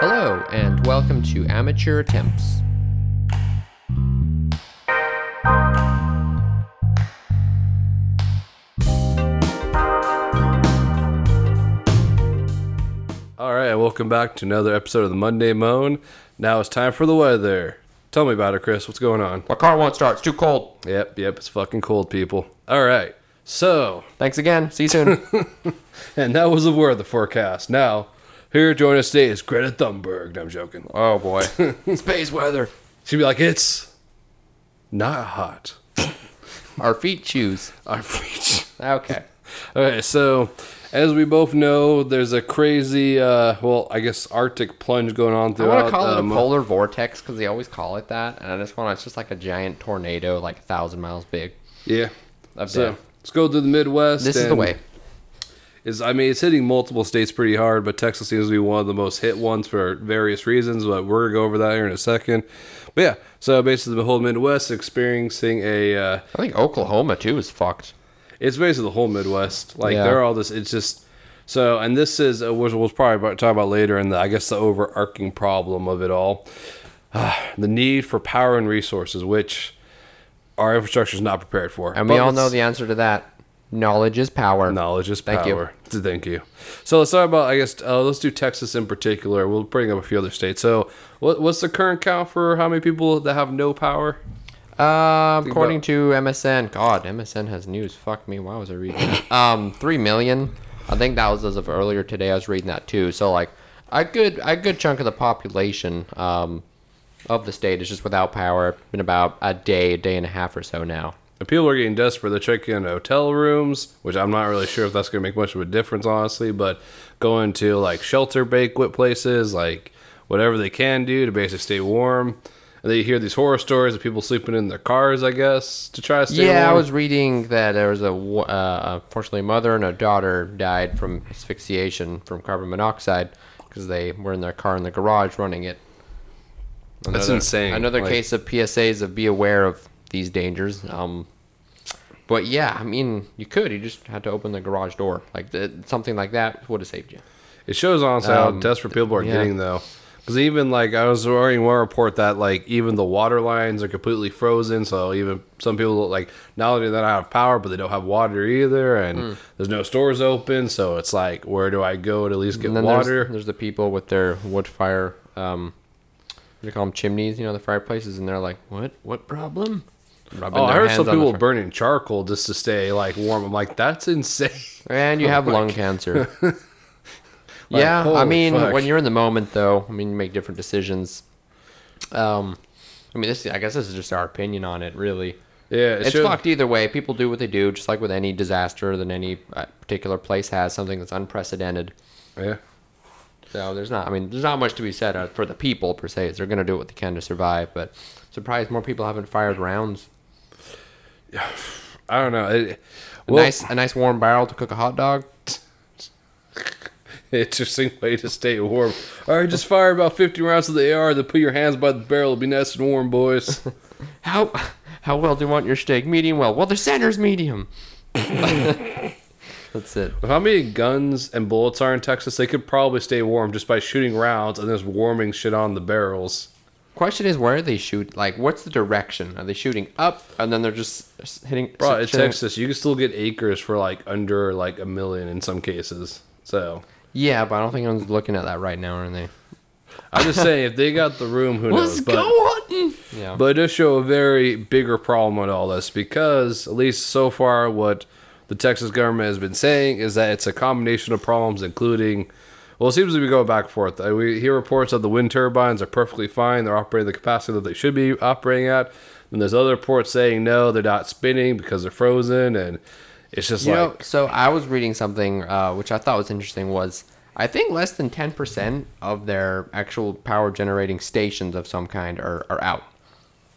Hello, and welcome to Amateur Attempts. All right, welcome back to another episode of the Monday Moan. Now it's time for the weather. Tell me about it, Chris. What's going on? My car won't start. It's too cold. Yep, yep, it's fucking cold, people. All right, so, Thanks again. See you soon. and that was the word of the forecast. Now, here joining us today is Greta Thunberg. No, I'm joking. oh boy. Space weather. She'd be like, it's not hot. Our feet choose. I preach. Okay. Okay, so as we both know, there's a crazy, uh, well, I guess Arctic plunge going on through I throughout. want to call it um, a polar vortex because they always call it that, and I just want to. It's just like a giant tornado, like a thousand miles big. Yeah. Of So death. let's go through the Midwest. This is the and- way. Is I mean it's hitting multiple states pretty hard, but Texas seems to be one of the most hit ones for various reasons. But we're gonna go over that here in a second. But yeah, so basically the whole Midwest experiencing a. Uh, I think Oklahoma too is fucked. it's basically the whole Midwest. Like Yeah. they're all this. It's just so, and this is uh, which we'll probably talk about later. And the, I guess the overarching problem of it all, the need for power and resources, which our infrastructure is not prepared for. And we all know the answer to that. Knowledge is power. Knowledge is Thank you. power. So Thank you. So let's talk about. I guess uh, let's do Texas in particular. We'll bring up a few other states. So what, what's the current count for how many people that have no power? Uh, according to MSN, God, MSN has news. Fuck me. Why was I reading that? Um, three million. I think that was as of earlier today. I was reading that too. So like, a good a good chunk of the population um, of the state is just without power. Been about a day, a day and a half or so now. And people are getting desperate. They're checking in hotel rooms, which I'm not really sure if that's going to make much of a difference, honestly. But going to like shelter banquet places, like whatever they can do to basically stay warm. And then you hear these horror stories of people sleeping in their cars, I guess, to try to stay yeah, warm. I was reading that there was a uh, unfortunately a mother and a daughter died from asphyxiation from carbon monoxide because they were in their car in the garage running it. That's insane. Another Like- case of PSAs of be aware of these dangers. Um, but yeah, I mean, you could. You just had to open the garage door, like the, something like that would have saved you. It shows honestly how Um, desperate people are yeah. getting though. Because even like I was reading one report that like even the water lines are completely frozen. So even some people like not only do they not have power, but they don't have water either, and Hmm. there's no stores open. So it's like where do I go to at least get water? There's, there's the people with their wood fire. Um, what do you call them? Chimneys. You know, the fireplaces, and they're like, "What? What problem?" Rubbing Oh, I heard some people burning charcoal just to stay like warm. I'm like, that's insane. And you have lung cancer. yeah, I mean, fuck. when you're in the moment, though, I mean, you make different decisions. Um, I mean, this I guess this is just our opinion on it, really. Yeah, it It's showed- fucked either way. People do what they do, just like with any disaster that any uh, particular place has, something that's unprecedented. Yeah. So there's not, I mean, there's not much to be said uh, for the people per se. They're gonna do what they can to survive, but surprised more people haven't fired rounds. I don't know. It, A nice, a nice warm barrel to cook a hot dog. interesting way to stay warm. All right, just fire about 50 rounds of the AR, then put your hands by the barrel. It'll be nice and warm, boys. How how well do you want your steak? Medium well. Well, the center's medium. That's it. With how many guns and bullets are in Texas, they could probably stay warm just by shooting rounds and just warming shit on the barrels. Question is, where are they shoot? Like, what's the direction? Are they shooting up, and then they're just hitting? Bro, s- in Texas, you can still get acres for like under like a million in some cases. So Yeah, but I don't think anyone's looking at that right now, are they? I'm just saying, if they got the room, who knows? But, hunting. Yeah. but it does show a very bigger problem with all this because, at least so far, what the Texas government has been saying is that it's a combination of problems, including. Well, it seems to be going back and forth. We hear reports that the wind turbines are perfectly fine; they're operating the capacity that they should be operating at. And there's other reports saying no, they're not spinning because they're frozen, and it's just You know, like so I was reading something uh, which I thought was interesting. Was I think less than ten percent of their actual power generating stations of some kind are, are out.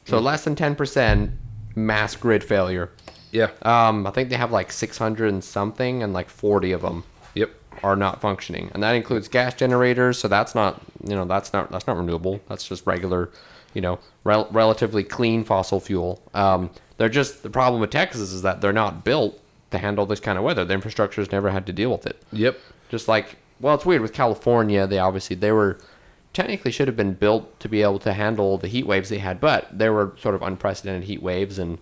So Hmm. less than ten percent mass grid failure. yeah, Um, I think they have like six hundred and something, and like forty of them. Are not functioning, and that includes gas generators. So that's not, you know, that's not that's not renewable. That's just regular, you know, rel- relatively clean fossil fuel. Um, they're just the problem with Texas is that they're not built to handle this kind of weather. The infrastructure's never had to deal with it. Yep. Just like, well, it's weird with California. They obviously they were technically should have been built to be able to handle the heat waves they had, but there were sort of unprecedented heat waves and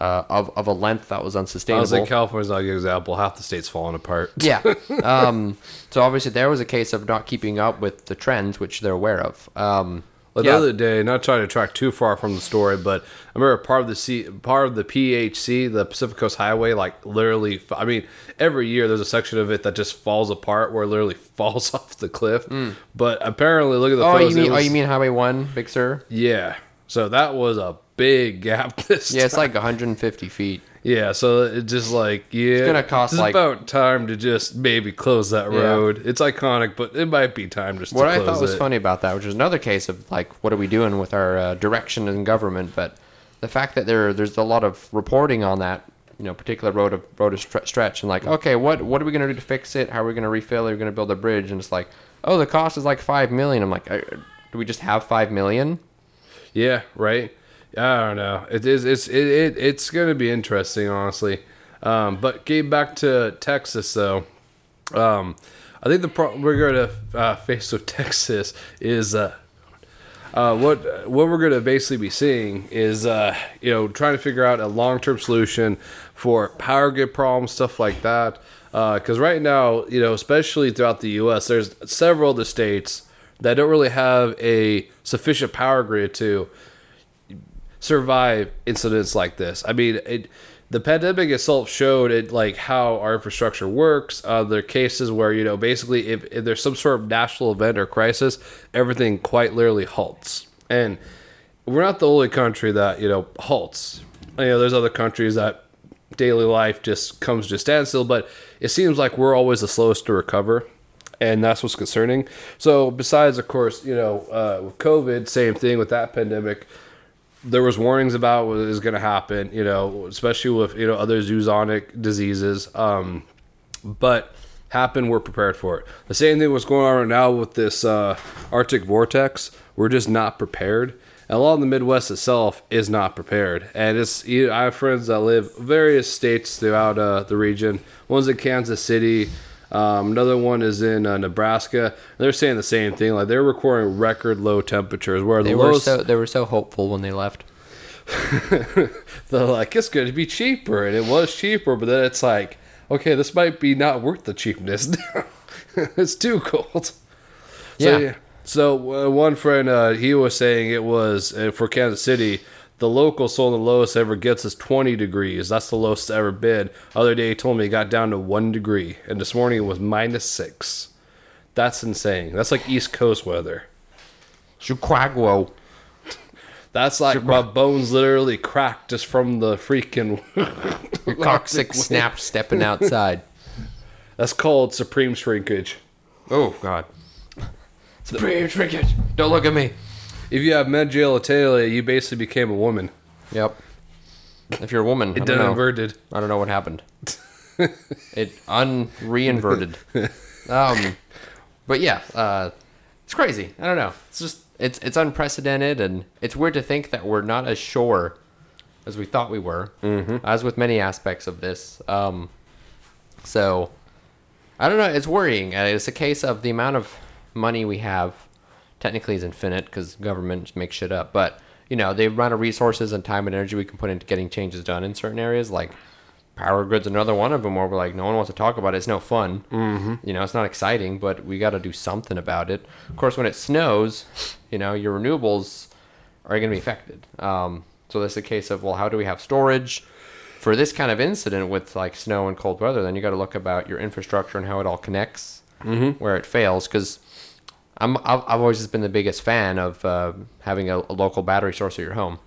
uh, of of a length that was unsustainable. I was like, California's not a good example. Half the state's falling apart. yeah. Um, so obviously there was a case of not keeping up with the trends, which they're aware of. Um, Well, yeah. The other day, not trying to track too far from the story, but I remember part of the C, part of the PHC, the Pacific Coast Highway, like literally. I mean, every year there's a section of it that just falls apart, where it literally falls off the cliff. But apparently, look at the oh, photos. you mean oh, you mean Highway One, Big Sur? yeah. So that was a big gap. This Yeah, it's time. like 150 feet. yeah. So it's just like yeah, it's gonna cost, It's like- about time to just maybe close that Yeah. road. It's iconic, but it might be time just What to I thought was it. funny about that, which is another case of like, what are we doing with our uh, direction in government? But the fact that there there's a lot of reporting on that, you know, particular road of road of stre- stretch, and like, okay, what what are we gonna do to fix it? How are we gonna refill? it? Are we gonna build a bridge? And it's like, oh, the cost is like five million. I'm like, uh, do we just have five million? Yeah, right. I don't know. It is. It's it, it it's gonna be interesting, honestly. Um, but getting back to Texas, though, um, I think the problem we're going to uh, face with Texas is uh, uh, what what we're going to basically be seeing is uh, you know trying to figure out a long term solution for power grid problems, stuff like that. Because right now, you know, especially throughout the U.S., there's several of the states that don't really have a sufficient power grid to survive incidents like this. I mean, it, the pandemic itself showed it like how our infrastructure works. Uh, there are cases where you know basically if, if there's some sort of national event or crisis, everything quite literally halts. And we're not the only country that you know halts. You know, there's other countries that daily life just comes to a standstill, but it seems like we're always the slowest to recover and that's what's concerning. So, besides, of course, you know, uh, with COVID, same thing with that pandemic. There was warnings about what is going to happen, you know, especially with you know other zoonotic diseases. Um, but happen, we're prepared for it. The same thing was going on right now with this uh, Arctic vortex. We're just not prepared. And a lot of the Midwest itself is not prepared. And it's you know, I have friends that live various states throughout uh, the region. One's in Kansas City. Um, another one is in uh, Nebraska. They're saying the same thing. Like they're recording record low temperatures, where the They were lowest so they were so hopeful when they left. they're like it's going to be cheaper, and it was cheaper. But then it's like, okay, this might be not worth the cheapness. it's too cold. So, Yeah. yeah. So uh, one friend, uh, he was saying it was uh, for Kansas City. The local sold the lowest ever gets is 20 degrees. That's the lowest ever been. Other day he told me it got down to one degree, and this morning it was minus six. That's insane. That's like East Coast weather. Chicago. That's like my bones literally cracked just from the freaking. Your coccyx snapped stepping outside. That's called supreme shrinkage. Oh God. Supreme shrinkage. Don't look at me. If you have med genitalia, you basically became a woman. Yep. If you're a woman, I It don't done know. inverted. I don't know what happened. it un reinverted. um, but yeah, uh, it's crazy. I don't know. It's just it's it's unprecedented, and it's weird to think that we're not as sure as we thought we were. Mm-hmm. As with many aspects of this. Um, so I don't know. It's worrying. Uh, It's a case of the amount of money we have. Technically, is infinite because government makes shit up. But you know, the amount of resources and time and energy we can put into getting changes done in certain areas, like power grids, another one of them, where we're like, no one wants to talk about it. It's no fun. Mm-hmm. You know, it's not exciting, but we got to do something about it. Of course, when it snows, you know, your renewables are going to be affected. Um, so that's a case of well, how do we have storage? for this kind of incident with like snow and cold weather, then you got to look about your infrastructure and how it all connects, mm-hmm. where it fails. Because I'm I've, I've always just been the biggest fan of uh, having a, a local battery source at your home,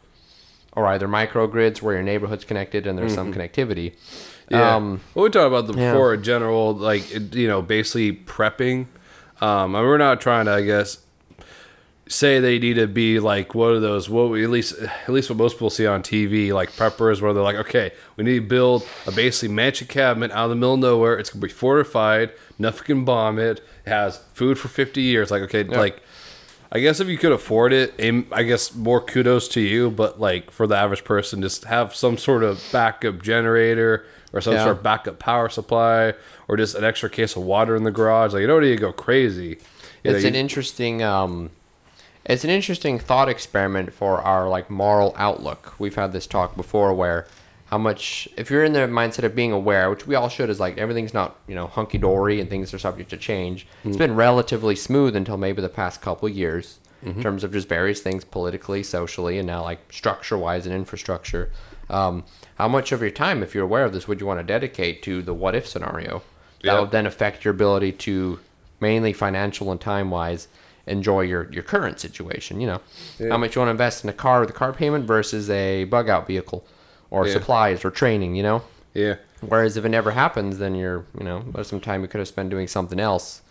or either microgrids where your neighborhood's connected and there's some connectivity. Yeah. Um, well, we talked about the yeah. before general, like you know, basically prepping. Um, and we're not trying to, I guess, say they need to be like what are those? What we, at least at least what most people see on TV, like preppers, where they're like, okay, we need to build a basically mansion cabin out of the middle of nowhere. It's gonna be fortified. Nothing can bomb it. It has food for fifty years. Like okay, like. I guess if you could afford it, I guess more kudos to you. But like for the average person, just have some sort of backup generator or some Yeah. sort of backup power supply, or just an extra case of water in the garage. Like you don't need to go crazy. You know, it's an you- interesting um it's an interesting thought experiment for our like moral outlook we've had this talk before where how much if you're in the mindset of being aware which we all should is like everything's not you know hunky-dory and things are subject to change Hmm. it's been relatively smooth until maybe the past couple years Mm-hmm. in terms of just various things politically socially and now like structure wise and infrastructure um, how much of your time if you're aware of this would you want to dedicate to the what if scenario that Yeah. would then affect your ability to mainly financial and time wise enjoy your your current situation you know? Yeah. how much you want to invest in a car with a car payment versus a bug out vehicle or Yeah. supplies or training you know? Yeah, whereas if it never happens then you're you know there's some time you could have spent doing something else.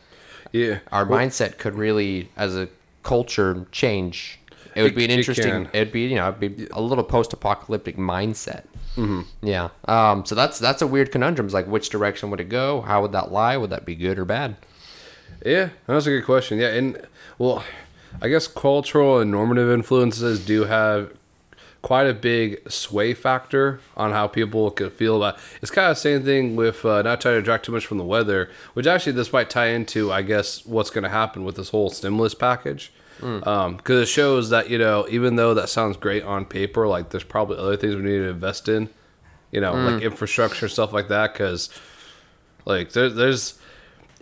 Yeah. our mindset could really as a culture change. It would It- be an interesting can. it'd be you know it'd be a little post-apocalyptic mindset. Mm-hmm. yeah. Um so that's that's a weird conundrum. It's like which direction would it go? How would that lie? Would that be good or bad Yeah, that's a good question. Yeah, and well, I guess cultural and normative influences do have quite a big sway factor on how people could feel about. It's kind of the same thing with uh, not trying to detract too much from the weather, which actually this might tie into, I guess, what's going to happen with this whole stimulus package. Hmm. Um, because it shows that you know, even though that sounds great on paper, like there's probably other things we need to invest in, you know, like hmm. infrastructure stuff like that. Because like there, there's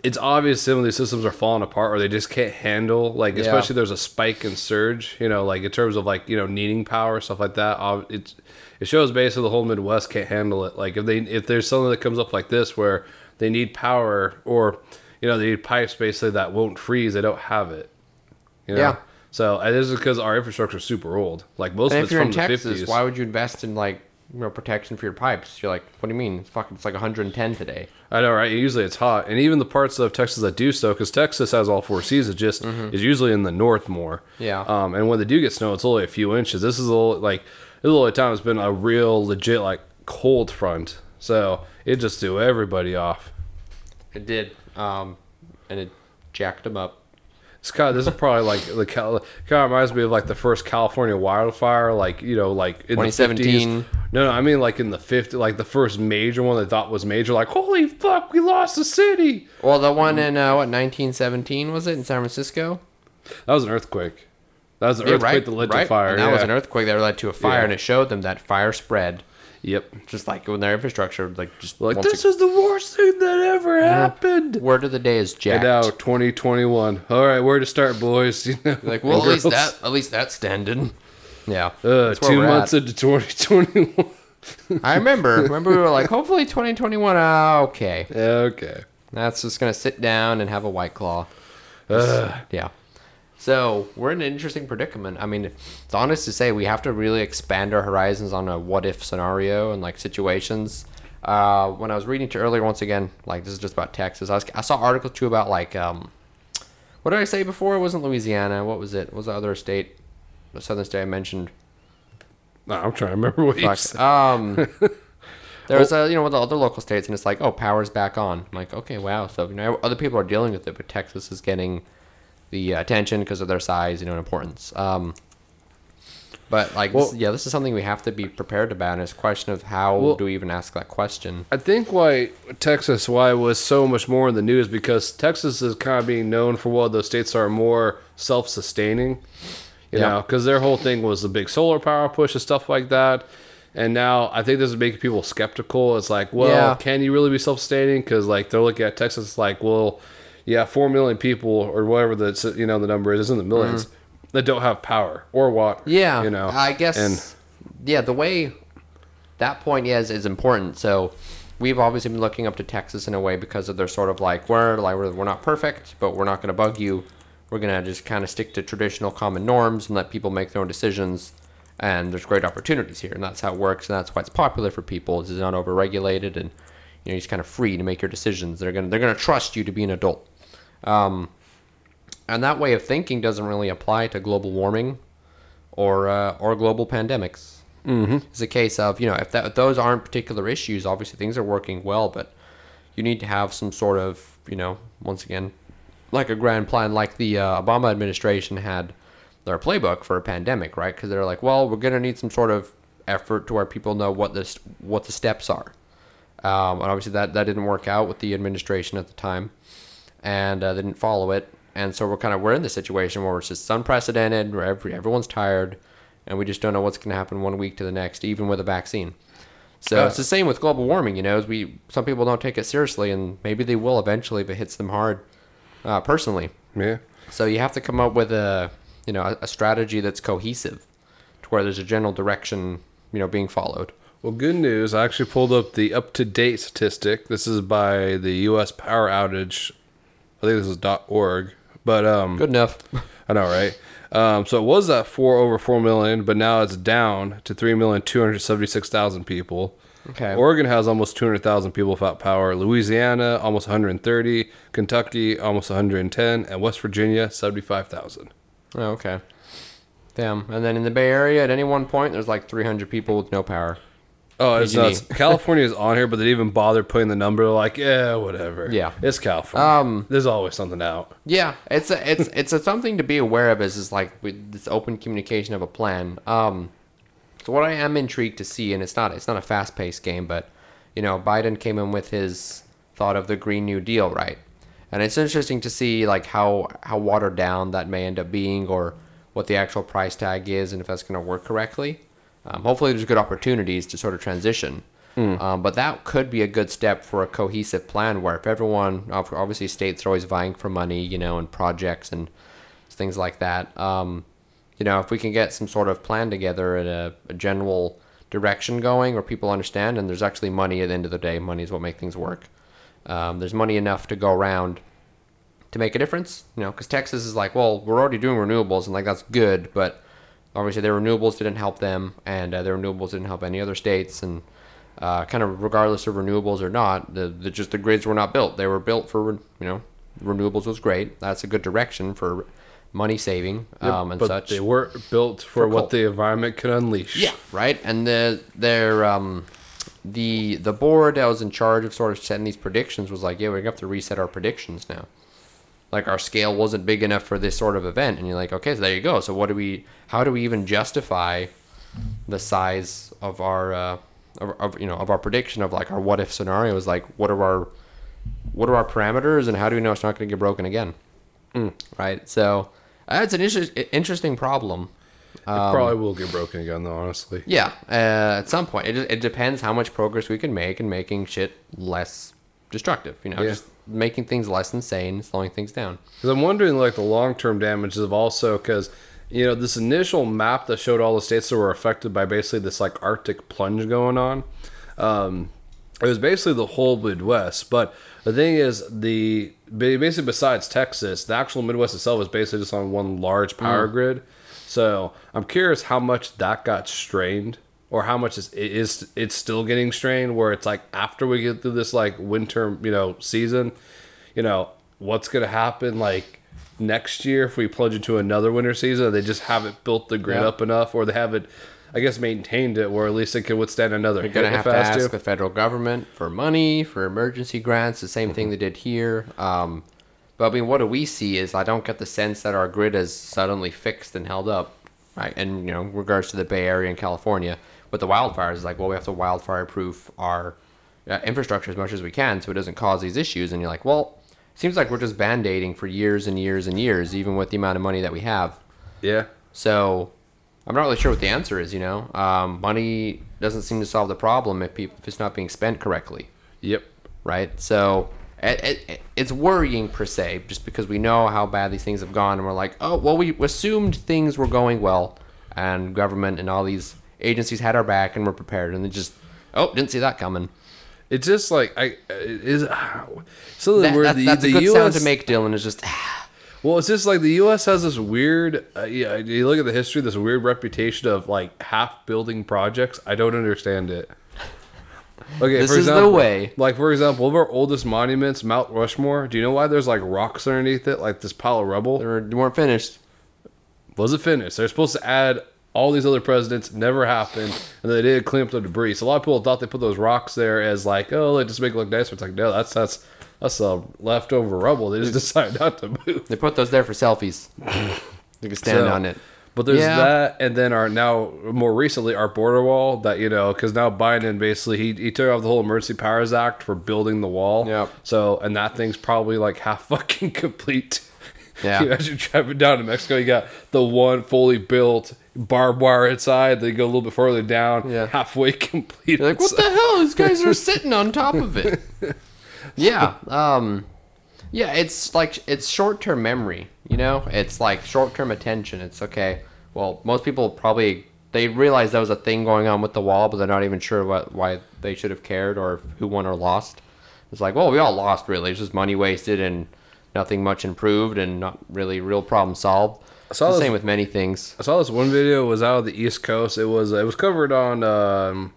it's obvious some of these systems are falling apart or they just can't handle like Yeah. especially there's a spike and surge you know like in terms of like you know needing power stuff like that it's it shows basically the whole midwest can't handle it like if they if there's something that comes up like this where they need power or you know they need pipes basically that won't freeze they don't have it you know? Yeah. so this is because our infrastructure is super old like most and of if it's you're from in the texas 50s why would you invest in like you know protection for your pipes you're like what do you mean it's fucking it's like 110 today I know, right? Usually it's hot, and even the parts of Texas that do so, because Texas has all four seasons, just is usually in the north more. Mm-hmm. Yeah. Um, and when they do get snow, it's only a few inches. This is a little, like this is the only time it's been a real legit like cold front, so it just threw everybody off. it did um and it jacked them up It's kind of this is probably like the Cal- kind of reminds me of like the first California wildfire, like you know, like in the 2017. 50s. No, no, I mean like in the 50s, like the first major one they thought was major. Like holy fuck, we lost the city. well the one in uh, what 1917 was it in san francisco That was an earthquake. That was an Yeah, earthquake that led to fire. And that was an earthquake that led to a fire, Yeah. and it showed them that fire spread, Yep. just like when their infrastructure, like just Like once this ag- is the worst thing that ever happened. word of the day is And now 2021. All right, where to start, boys? You know, like, well, at least girls. that, at least that standing. Yeah, Uh, two months at. into 2021. I remember. Remember, we were like, hopefully 2021. Ah, okay, okay. that's just gonna sit down and have a white claw. Uh, Yeah. So we're in an interesting predicament. I mean, it's honest to say we have to really expand our horizons on a what if scenario and like situations. Uh, when I was reading to earlier, once again, like this is just about Texas. I, was, I saw article too about like um, what did I say before? It wasn't Louisiana. What was it? What was the other state? The southern state I mentioned. no, I'm trying to remember what you said. Um, there was a you know with the other local states, and it's like, oh, power's back on. I'm like, okay, wow. So you know, other people are dealing with it, but Texas is getting the attention because of their size, you know, and importance. Um, but like, this, yeah, this is something we have to be prepared about. And it's a question of how Well- do we even ask that question? I think why Texas, why was so much more in the news, because Texas is kind of being known for of those states are more self-sustaining. You Yeah. know, because their whole thing was the big solar power push and stuff like that. And now I think this is making people skeptical. It's like, well, Yeah. can you really be self-sustaining? Because like they're looking at Texas, like, well, yeah, four million people or whatever the you know the number is, is in the 1000000s that don't have power or water. Mm-hmm. Yeah, you know, I guess. and yeah, the way that point is is important. So we've obviously been looking up to Texas in a way because of their sort of like we're like we're, we're not perfect, but we're not going to bug you. We're going to just kind of stick to traditional common norms and let people make their own decisions. And there's great opportunities here, and that's how it works, and that's why it's popular for people. It's not overregulated, and you know you're just kind of free to make your decisions. They're gonna they're gonna trust you to be an adult. Um, and that way of thinking doesn't really apply to global warming or uh, or global pandemics. Mm-hmm. It's a case of you know if that if those aren't particular issues, obviously things are working well, but you need to have some sort of you know once again like a grand plan, like the uh, Obama administration had their playbook for a pandemic, right? Because they're like, well, we're gonna need some sort of effort to where people know what this what the steps are. Um, and obviously that that didn't work out with the administration at the time, and uh, they didn't follow it. and so we're kind of we're in the situation where it's just unprecedented, where every, everyone's tired, and we just don't know what's going to happen one week to the next, even with a vaccine. So Yeah. it's the same with global warming. You know, as we some people don't take it seriously, and maybe they will eventually if it hits them hard, uh, personally. Yeah. So you have to come up with a you know a, a strategy that's cohesive, to where there's a general direction you know being followed. Well, good news. I actually pulled up the up to date statistic. This is by the U.S. Power Outage. I think this is .org. But um, Good enough. I know, right? Um, so it was at four over four million, but now it's down to three million two hundred seventy six thousand people. Okay. Oregon has almost two hundred thousand people without power. Louisiana almost one hundred and thirty. Kentucky almost one hundred and ten, and West Virginia seventy five thousand. Oh, okay. Damn. And then in the Bay Area, at any one point, there's like 300 people with no power. Oh, it's nuts. California is on here, but they didn't even bother putting the number. Like, yeah, whatever. Yeah. it's California. Um, There's always something out. Yeah, it's a, it's it's a something to be aware of. Is is like with this open communication of a plan. Um, so what I am intrigued to see, and it's not it's not a fast paced game, but you know, Biden came in with his thought of the Green New Deal, right? And it's interesting to see like how how watered down that may end up being, or what the actual price tag is, and if that's going to work correctly. Um, hopefully, there's good opportunities to sort of transition. Um, but that could be a good step for a cohesive plan where if everyone, obviously, states are always vying for money, you know, and projects and things like that. Um, you know, if we can get some sort of plan together and a, a general direction going where people understand and there's actually money at the end of the day, money is what makes things work. Um, there's money enough to go around to make a difference, you know, because Texas is like, well, we're already doing renewables and like that's good, but obviously their renewables didn't help them and uh, their renewables didn't help any other states and uh, kind of regardless of renewables or not, the, the just the grids were not built. They were built for you know renewables was great. That's a good direction for money saving um, and but such. they weren't built for, For what coal. the environment could unleash. Yeah, right. And the their um the the board that was in charge of sort of setting these predictions was like, yeah, we're gonna have to reset our predictions now. Like our scale wasn't big enough for this sort of event, and you're like, okay, so there you go. So what do we? How do we even justify the size of our uh, of, of you know of our prediction of like our what if scenarios? Like what are our what are our parameters, and how do we know it's not going to get broken again? Right. So uh, it's an inter- interesting problem. It probably will get broken again, though. Honestly. Yeah, uh, at some point. It, it depends how much progress we can make in making shit less destructive. You know, Yeah. just making things less insane, slowing things down. Because I'm wondering, like, the long term damages of also, because, you know, this initial map that showed all the states that were affected by basically this, like, Arctic plunge going on, um, it was basically the whole Midwest. But the thing is, the basically, besides Texas, the actual Midwest itself is basically just on one large power grid. So I'm curious how much that got strained. Or how much is it is it's still getting strained? Where it's like after we get through this like winter, you know, season, you know, what's going to happen like next year if we plunge into another winter season? They just haven't built the grid Yeah. up enough, or they haven't, I guess, maintained it where at least it can withstand another You're gonna have to ask the federal government for money for emergency grants. The same Mm-hmm. thing they did here. Um, but I mean, what do we see is I don't get the sense that our grid is suddenly fixed and held up, right? And you know, regards to the Bay Area and California with the wildfires, it's like, well, we have to wildfire proof our uh, infrastructure as much as we can so it doesn't cause these issues. And you're like, well, seems like we're just band aiding for years and years and years, even with the amount of money that we have. Yeah. So I'm not really sure what the answer is. You know, um, money doesn't seem to solve the problem if people if it's not being spent correctly, Yep. right? So it, it, it's worrying per se, just because we know how bad these things have gone, and we're like, oh well, we assumed things were going well, and government and all these agencies had our back and were prepared, and they just oh didn't see that coming. It's just like I it is something That, where that- the that's the a good U.S. sound to make, Dylan. Is just Well, it's just like the U.S. has this weird. Uh, yeah, you look at the history, this weird reputation of like half building projects. I don't understand it. Okay, This for is the way. Like for example, one of our oldest monuments, Mount Rushmore. Do you know why there's like rocks underneath it, like this pile of rubble? they weren't finished. Was it finished? They're supposed to add all these other presidents. Never happened, and they did clean up the debris. So a lot of people thought they put those rocks there as like, oh, they just make it look nicer. It's like, no, that's that's that's uh, leftover rubble. They just decided not to move. They put those there for selfies. you can stand So- on it. But there's Yeah. that, and then our now more recently our border wall that you know because now Biden basically he, he took off the whole Emergency Powers Act for building the wall. Yep. So and that thing's probably like half fucking complete. Yeah. you imagine driving down to Mexico, you got the one fully built barbed wire inside. They go a little bit further down, Yeah. halfway complete. You're like, what the hell? These guys are sitting on top of it. yeah. Um, yeah, it's like it's short term memory. You know, it's like short term attention. It's okay. Well, most people probably they realize there was a thing going on with the wall, but they're not even sure what why they should have cared or who won or lost. It's like, well, we all lost really. It's just money wasted and nothing much improved and not really real problem solved. It's saw the this- same with many things. I saw this one video. It was out of the East Coast. It was it was covered on um,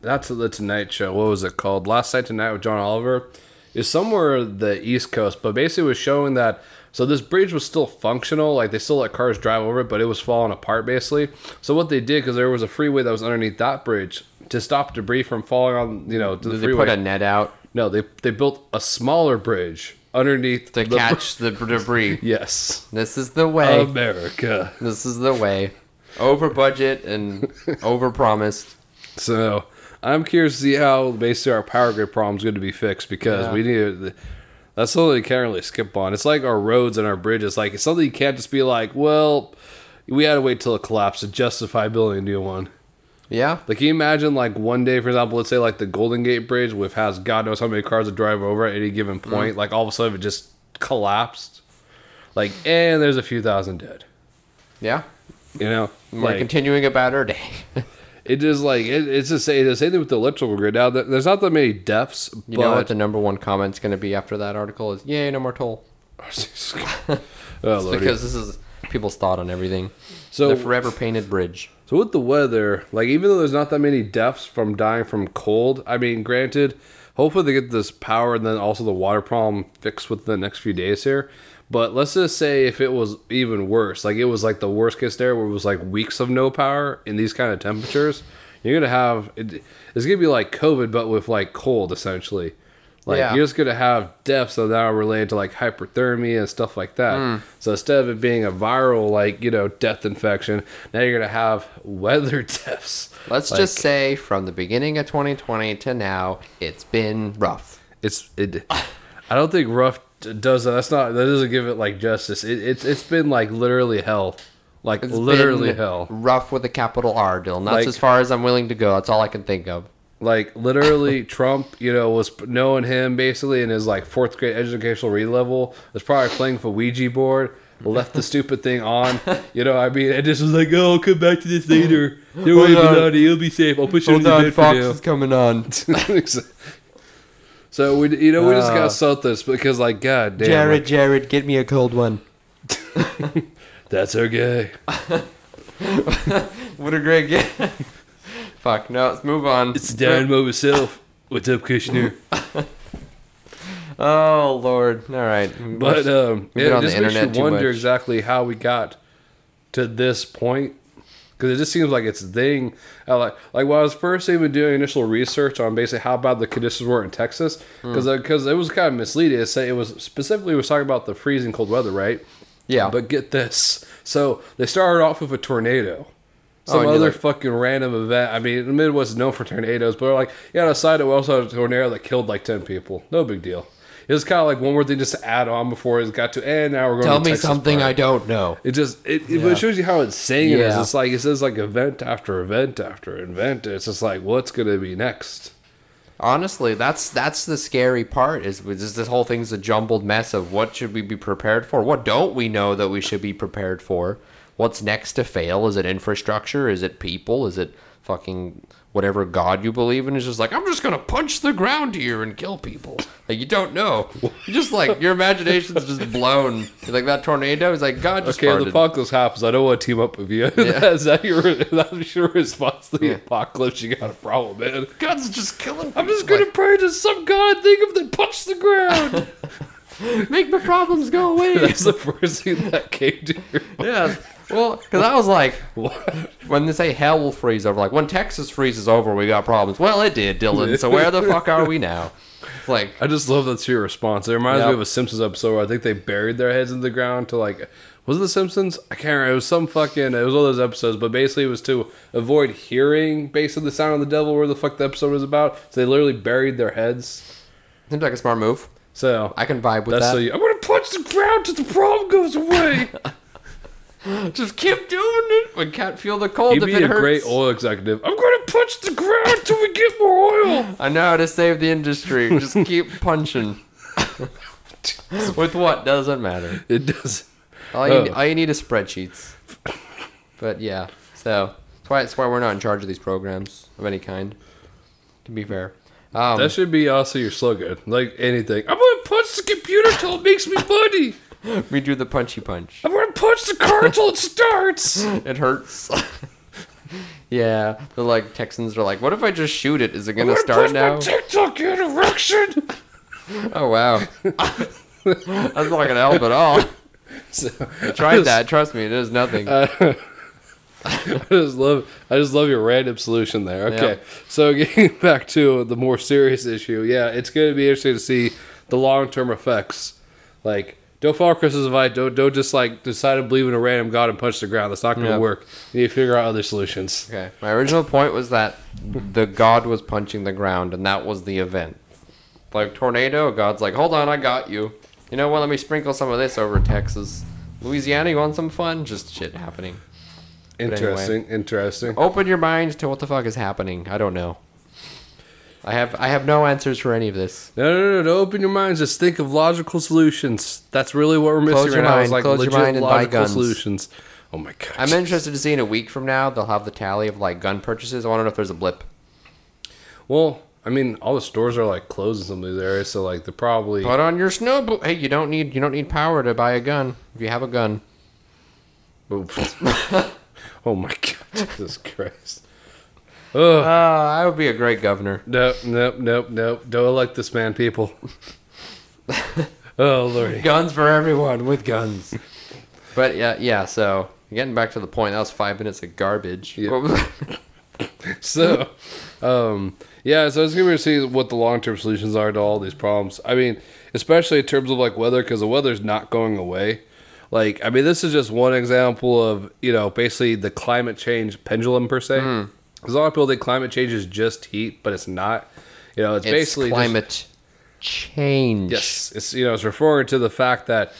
that's the Tonight Show. What was it called? Last Night Tonight with John Oliver. Is somewhere the East Coast, but basically was showing that so this bridge was still functional, like they still let cars drive over it, but it was falling apart basically. So what they did, because there was a freeway that was underneath that bridge, to stop debris from falling on, you know, to the Did they freeway. put a net out no, they they built a smaller bridge underneath to the catch the debris? Yes, This is the way. America. This is the way. Over budget and over promised. So I'm curious to see how basically our power grid problem is going to be fixed because Yeah. we need. That's something you can't really skip on. It's like our roads and our bridges. Like it's something you can't just be like, well, we had to wait till it collapsed to justify building a new one. Yeah. Like, can you imagine like one day, for example, let's say like the Golden Gate Bridge, which has God knows how many cars that drive over at any given Mm. point, like all of a sudden it just collapsed. Like, and there's a few thousand dead. Yeah. You know, We're like, continuing about our day. it is like it, it's the same. The same thing with the electrical grid. Now, there's not that many deaths, You but know what the number one comment's going to be after that article is, yay, no more toll. oh, Because this is people's thought on everything. So- the forever painted bridge. So with the weather, like even though there's not that many deaths from dying from cold, I mean, granted, hopefully they get this power and then also the water problem fixed within the next few days here. But let's just say if it was even worse, like it was like the worst case there where it was like weeks of no power in these kind of temperatures, you're gonna have it, it's gonna be like COVID but with like cold essentially. Like Yeah. you're just gonna have deaths that are related to like hyperthermia and stuff like that. Hmm. So instead of it being a viral like you know death infection, now you're gonna have weather deaths. Let's Like, just say from the beginning of 2020 to now, it's been rough. it's it. I don't think rough does that. That's not that doesn't give it like justice. It, it's it's been like literally hell, like It's literally hell. Rough with a capital R, Dylan. That's Like- as far as I'm willing to go. That's all I can think of. Like literally, Trump, you know, was knowing him basically in his like fourth grade educational read level. Was probably playing with a Ouija board. Left the stupid thing on. You know, I mean, it just was like, oh, I'll come back to this later. Don't worry Hold about it. You'll be safe. I'll put you in the bed for now. Is coming on. so we, you know, we just Uh, gotta salt this because, like, god damn, Jared, Jared, get me a cold one. that's our guy. What a great game. Fuck, no, let's move on. It's Darren Moe himself. What's up, Kushner? Oh, Lord. All right. But um, We've been yeah, on it the just makes you internet too wonder much. exactly how we got to this point because it just seems like it's a thing. I like like when I was first even doing initial research on basically how bad the conditions were in Texas because Hmm. because it was kind of misleading. to say it was specifically it was talking about the freezing cold weather, right? Yeah. But get this, so they started off with a tornado. Oh, Some you're other like- fucking random event. I mean, the Midwest is known for tornadoes, but like, yeah, on the side, it was also a tornado that killed like 10 people. No big deal. It was kind of like one more thing just to add on before it got to, and now we're going to Tell to me Texas something part." I don't know. It just it, it, Yeah. it shows you how insane it is. Yeah. It's like it says like event after event after event. It's just like what's gonna be next. Honestly, that's that's the scary part. Is is this whole thing's a jumbled mess of what should we be prepared for? What don't we know that we should be prepared for? What's next to fail? Is it infrastructure? Is it people? Is it fucking whatever god you believe in? Is just like I'm just gonna punch the ground here and kill people. Like you don't know. You're just like your imagination's just blown. Like that tornado is like God just Okay, farted. the apocalypse happens. I don't want to team up with you. is that your that's your response to the Yeah. apocalypse? You got a problem, man. God's just killing. I'm just gonna pray to some god. Think of the punch the ground. Make my problems go away. That's the first thing that came to your mind. Yeah. Well, because I was like, when they say hell will freeze over, like when Texas freezes over, we got problems. Well, it did, Dylan. So where the fuck are we now? It's like, I just love that's your response. It reminds me of a Simpsons episode where I think they buried their heads in the ground to like was it the Simpsons? I can't remember. It was some fucking it was one of those episodes, but basically it was to avoid hearing basically the sound of the devil where the fuck the episode was about. So they literally buried their heads. seems like a smart move. So I can vibe with that's that. so you, I'm gonna punch the ground till the problem goes away. Just keep doing it. We can't feel the cold He'd if be it a hurts. great oil executive. I'm gonna punch the ground till we get more oil. I know how to save the industry. Just keep punching. with what doesn't matter. It does. All you, Oh. all you need is spreadsheets. But yeah, so that's why that's why we're not in charge of these programs of any kind. To be fair, um, That should be also your slogan. Like anything. I'm gonna punch the computer till it makes me money. we do the punchy punch. I'm punch the car till it starts. It hurts. yeah, the like Texans are like, what if I just shoot it? Is it gonna I'm start punch now? my TikTok erection. Oh wow, that's not gonna help at all. So, I tried that. Trust me, it is nothing. I just love I just love your random solution there. Okay. Yep. So getting back to the more serious issue, yeah, it's gonna be interesting to see the long term effects. Like don't follow Chris's advice, don't don't just like decide to believe in a random god and punch the ground. That's not gonna Yep. work. You need to figure out other solutions. Okay. My original point was that the god was punching the ground, and that was the event. Like tornado, God's like, hold on, I got you. You know what? Let me sprinkle some of this over Texas, Louisiana. You want some fun? Just shit happening. anyway. Interesting, interesting. Open your mind to what the fuck is happening. I don't know. I have I have no answers for any of this. No, no, no, no. Open your minds. Just think of logical solutions. That's really what we're missing Close your right now. mind, Is like close your legit mind and buy logical guns. solutions. Oh my god. I'm interested to see in a week from now. They'll have the tally of like gun purchases. I want to know if there's a blip. Well, I mean, all the stores are like closed in some of these areas, so like they're probably. Put on your snow boot. Hey, you don't need you don't need power to buy a gun if you have a gun. Oh my god, Jesus Christ. Uh, I would be a great governor. Nope, nope, nope, nope. Don't elect this man, people. oh lordy. Guns for everyone with guns. But yeah, yeah. So getting back to the point, that was five minutes of garbage. Yeah. So, um, yeah. So it's gonna be to see what the long term solutions are to all these problems. I mean, especially in terms of like weather, because the weather's not going away. Like, I mean, this is just one example of you know basically the climate change pendulum per se. Hmm. Because a lot of people think climate change is just heat, but it's not. You know, it's, it's basically just- climate change. Yes, it's you know it's referring to the fact that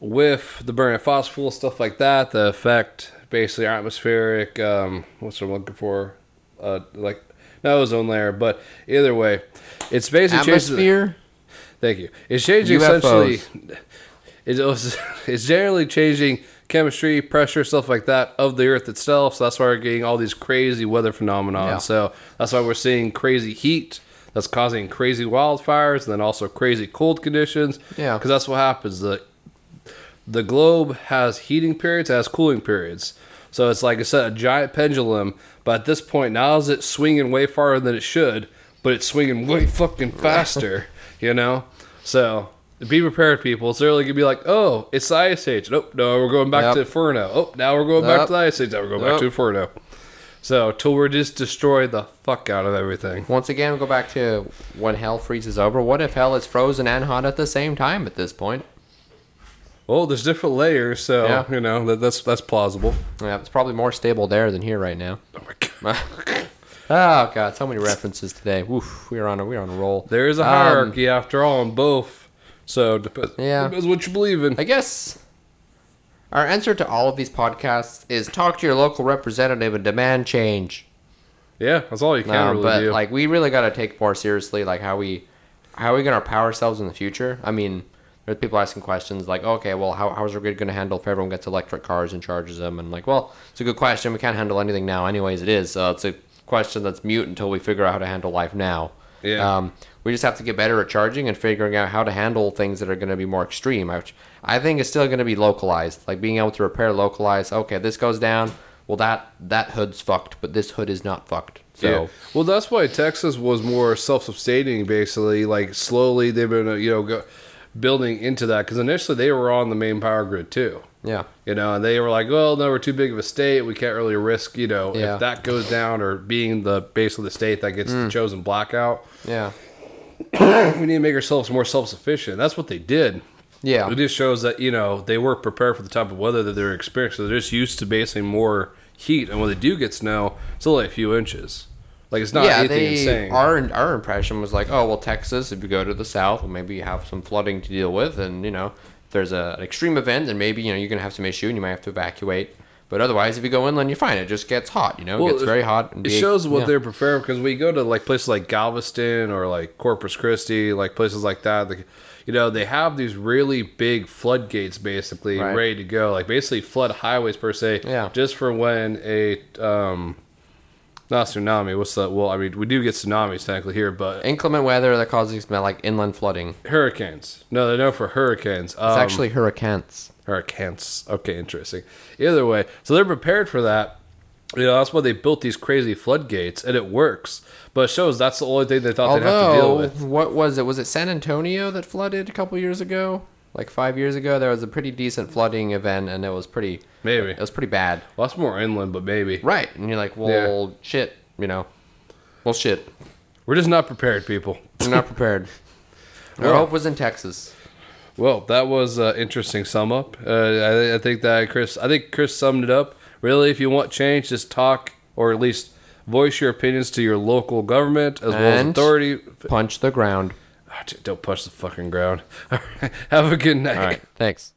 with the burning of fossil fuel stuff like that, the effect basically atmospheric. Um, what's I'm looking for? Uh, like no ozone layer, but either way, it's basically changing the- Atmosphere. Thank you. It's changing UFOs. essentially. It's, it's generally changing chemistry, pressure, stuff like that of the Earth itself. So that's why we're getting all these crazy weather phenomena. Yeah. So that's why we're seeing crazy heat that's causing crazy wildfires, and then also crazy cold conditions. Yeah. because that's what happens. The the globe has heating periods, it has cooling periods. So it's like I said, a giant pendulum. But at this point, now is it swinging way farther than it should, but it's swinging way fucking faster. you know, so be prepared, people. It's early gonna be like, oh, it's the ice age. Nope, no, we're going back Yep. to Inferno. Oh, now we're going back to the ice age. Now we're going back Yep. to Inferno. So till we're just destroy the fuck out of everything. Once again, we'll go back to when hell freezes over. What if hell is frozen and hot at the same time at this point? Well, there's different layers, so Yeah. you know that, that's that's plausible. Yeah, it's probably more stable there than here right now. Oh my god. Oh god, so many references today. Woof, we're on a we're on a roll. There is a Um, hierarchy after all in both. So depends, Yeah. depends what you believe in. I guess our answer to all of these podcasts is talk to your local representative and demand change. Yeah, that's all you can Um, really but do. like we really got to take more seriously like how we how are we gonna power ourselves in the future. I mean, there's people asking questions like, okay, well, how how's our grid gonna handle if everyone gets electric cars and charges them? And like, well, it's a good question. We can't handle anything now, anyways. It is. So it's a question that's mute until we figure out how to handle life now. Yeah. Um, we just have to get better at charging and figuring out how to handle things that are going to be more extreme, which I think is still going to be localized. Like being able to repair localized. Okay, this goes down. Well, that that hood's fucked, but this hood is not fucked. So yeah. Well, that's why Texas was more self-sustaining. Basically, like slowly they've been you know go, building into that because initially they were on the main power grid too. yeah, You know, and they were like, "Well, no, we're too big of a state. We can't really risk, you know, Yeah. if that goes down or being the base of the state that gets Mm. the chosen blackout. yeah, We need to make ourselves more self-sufficient." That's what they did. yeah. It just shows that you know they were prepared for the type of weather that they're experiencing. So they're just used to basically more heat, and when they do get snow, it's only a few inches. Like it's not yeah, anything they insane. our our impression was like, oh well, Texas. If you go to the south, well, maybe you have some flooding to deal with, and you know, if there's a, an extreme event, and maybe you know you're gonna have some issue, and you might have to evacuate. But otherwise, if you go inland, you're fine. It just gets hot. You know, it Well, gets very hot. And It shows what yeah. they're preparing because we go to like places like Galveston or like Corpus Christi, like places like that. Like, you know, they have these really big floodgates basically Right. ready to go, like basically flood highways per se. Yeah. Just for when a um, not tsunami. What's the? Well, I mean, we do get tsunamis technically here, but inclement weather that causes like inland flooding. hurricanes. No, they're known for hurricanes. It's Um, actually hurricanes. Hurricanes. Okay, interesting. Either way, so they're prepared for that. You know, that's why they built these crazy floodgates, and it works. But it shows that's the only thing they thought they'd have to deal with. what was it? Was it San Antonio that flooded a couple years ago? Like five years ago, there was a pretty decent flooding event, and it was pretty. Maybe. It was pretty bad. Well, that's more inland, but maybe. Right, and you're like, well, shit, you know, well, shit. We're just not prepared, people. We're not prepared. Our Well- hope was in Texas. Well, that was an interesting sum up. Uh, I, I think that Chris, I think Chris summed it up. Really, if you want change, just talk or at least voice your opinions to your local government as well as authority. Punch the ground. Dude, Don't punch the fucking ground. All right. Have a good night. Right, thanks.